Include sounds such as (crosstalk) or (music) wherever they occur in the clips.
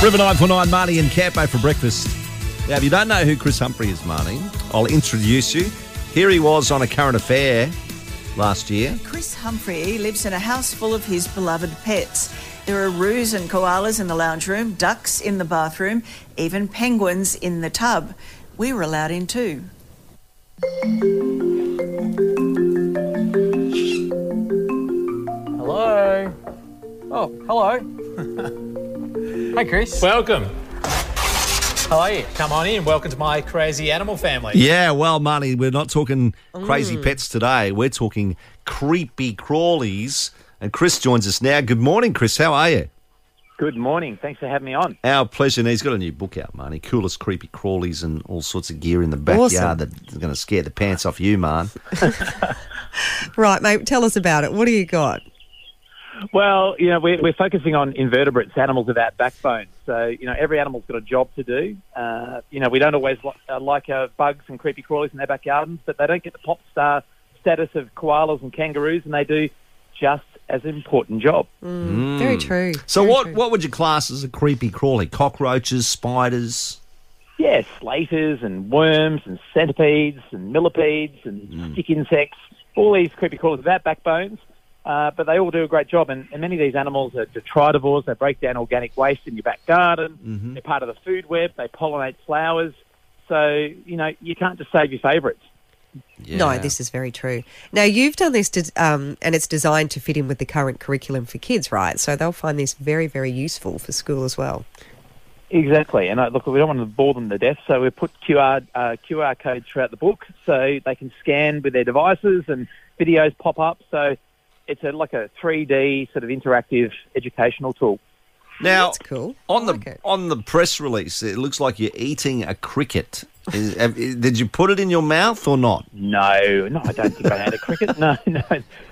River 949, Marnie and Campo for breakfast. Now, if you don't know who Chris Humfrey is, Marnie, I'll introduce you. Here he was on a current affair last year. Chris Humfrey lives in a house full of his beloved pets. There are roos and koalas in the lounge room, ducks in the bathroom, even penguins in the tub. We were allowed in too. Hello. Oh, hello. (laughs) hey, Chris. Welcome. How are you? Come on in. Welcome to my crazy animal family. Yeah, well, Marnie, we're not talking mm. crazy pets today. We're talking creepy crawlies. And Chris joins us now. Good morning, Chris. How are you? Good morning. Thanks for having me on. Our pleasure. Now, he's got a new book out, Marnie. Coolest creepy crawlies and all sorts of gear in the backyard that's going to scare the pants off you, man. (laughs) (laughs) Right, mate, tell us about it. What do you got? Well, you know, we're, we're focusing on invertebrates, animals without backbone. So, you know, every animal's got a job to do. Uh, you know, we don't always li- uh, like uh, bugs and creepy crawlies in their back gardens, but they don't get the pop star status of koalas and kangaroos, and they do just as important job. Very true. So, Very what, true. what would you class as a creepy crawly? Cockroaches, spiders? Yeah, slaters and worms and centipedes and millipedes and stick insects, all these creepy crawlers without backbones. Uh, but they all do a great job, and, and many of these animals are detritivores. They break down organic waste in your back garden. They're part of the food web. They pollinate flowers. So you know you can't just save your favourites. No, this is very true. Now, you've done this, to, um, and it's designed to fit in with the current curriculum for kids, right? So they'll find this very, very useful for school as well. Exactly, and uh, look, we don't want to bore them to death, so we put QR uh, QR codes throughout the book, so they can scan with their devices and videos pop up. So it's a, like a 3D sort of interactive educational tool. Now, That's cool. On the like on the press release, it looks like you're eating a cricket. Is, have, did you put it in your mouth or not? No, no, I don't think I had a cricket. No, (laughs) no,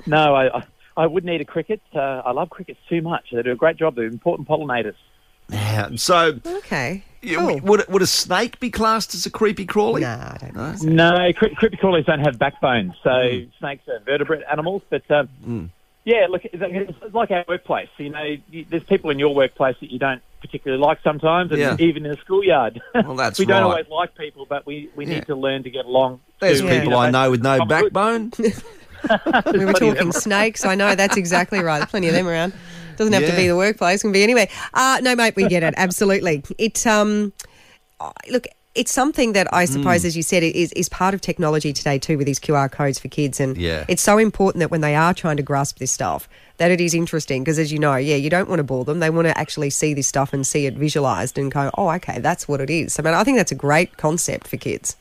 no, I, I, I wouldn't eat a cricket. Uh, I love crickets too much. They do a great job. They're important pollinators. Yeah. So, Okay. You- Cool. would would a snake be classed as a creepy crawly? Nah, I don't think so. No, cre- creepy crawlies don't have backbones, so snakes are vertebrate animals. But um, yeah, look, it's it's like our workplace. You know, you, there's people in your workplace that you don't particularly like sometimes, and Yeah. even in the schoolyard. Well, (laughs) that's we don't right. always like people, but we, we Yeah. need to learn to get along. There's to, people you I know with no backbone. (laughs) We were talking snakes. I know that's exactly right. There's plenty of them around. Doesn't have to be the workplace. Can be anywhere. Uh, no, mate, we get it. (laughs) Absolutely. It um, look. It's something that I suppose, Hmm. as you said, it is, is part of technology today too, with these QR codes for kids, and Yeah. it's so important that when they are trying to grasp this stuff, that it is interesting because, as you know, yeah, you don't want to bore them; they want to actually see this stuff and see it visualized and go, "Oh, okay, that's what it is." I mean, I think that's a great concept for kids.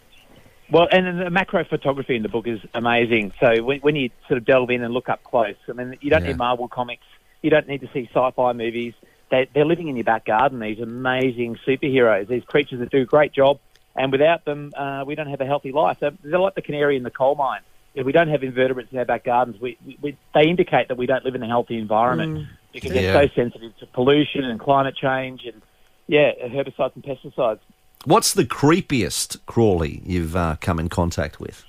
Well, and the macro photography in the book is amazing. So when, when you sort of delve in and look up close, I mean, you don't Yeah. need Marvel comics, you don't need to see sci-fi movies. They, they're living in your back garden. These amazing superheroes, these creatures that do a great job, and without them, uh, we don't have a healthy life. They're, they're like the canary in the coal mine. If we don't have invertebrates in our back gardens, we, we, we, they indicate that we don't live in a healthy environment because Yeah. they're so sensitive to pollution and climate change and yeah, herbicides and pesticides. What's the creepiest crawly you've uh, come in contact with?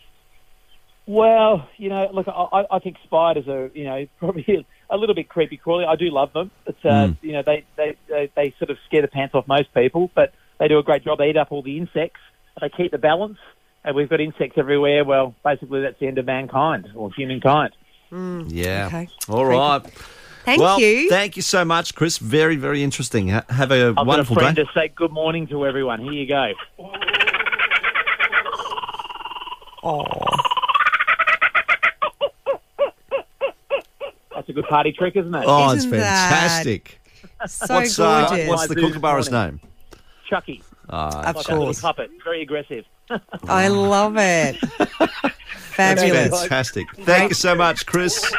Well, you know, look, I, I think spiders are, you know, (laughs) probably a little bit creepy crawly. I do love them. But, uh, you know, they, they, they, they sort of scare the pants off most people, but they do a great job. They eat up all the insects. They keep the balance. And we've got insects everywhere. Well, basically, that's the end of mankind or humankind. Yeah. Okay. All right. Thank well, you. Thank you so much, Chris. Very, very interesting. Have a I've wonderful got a friend day. to say good morning to everyone. Here you go. That's a good party trick, isn't it? Oh, it's Isn't that fantastic. so what's uh, gorgeous. what's the Wazoo kookaburra's this name? Chucky. Ah, Of Like a little course. puppet. Very aggressive. I love it. (laughs) that's Fabulous. fantastic. Thank you so much, Chris.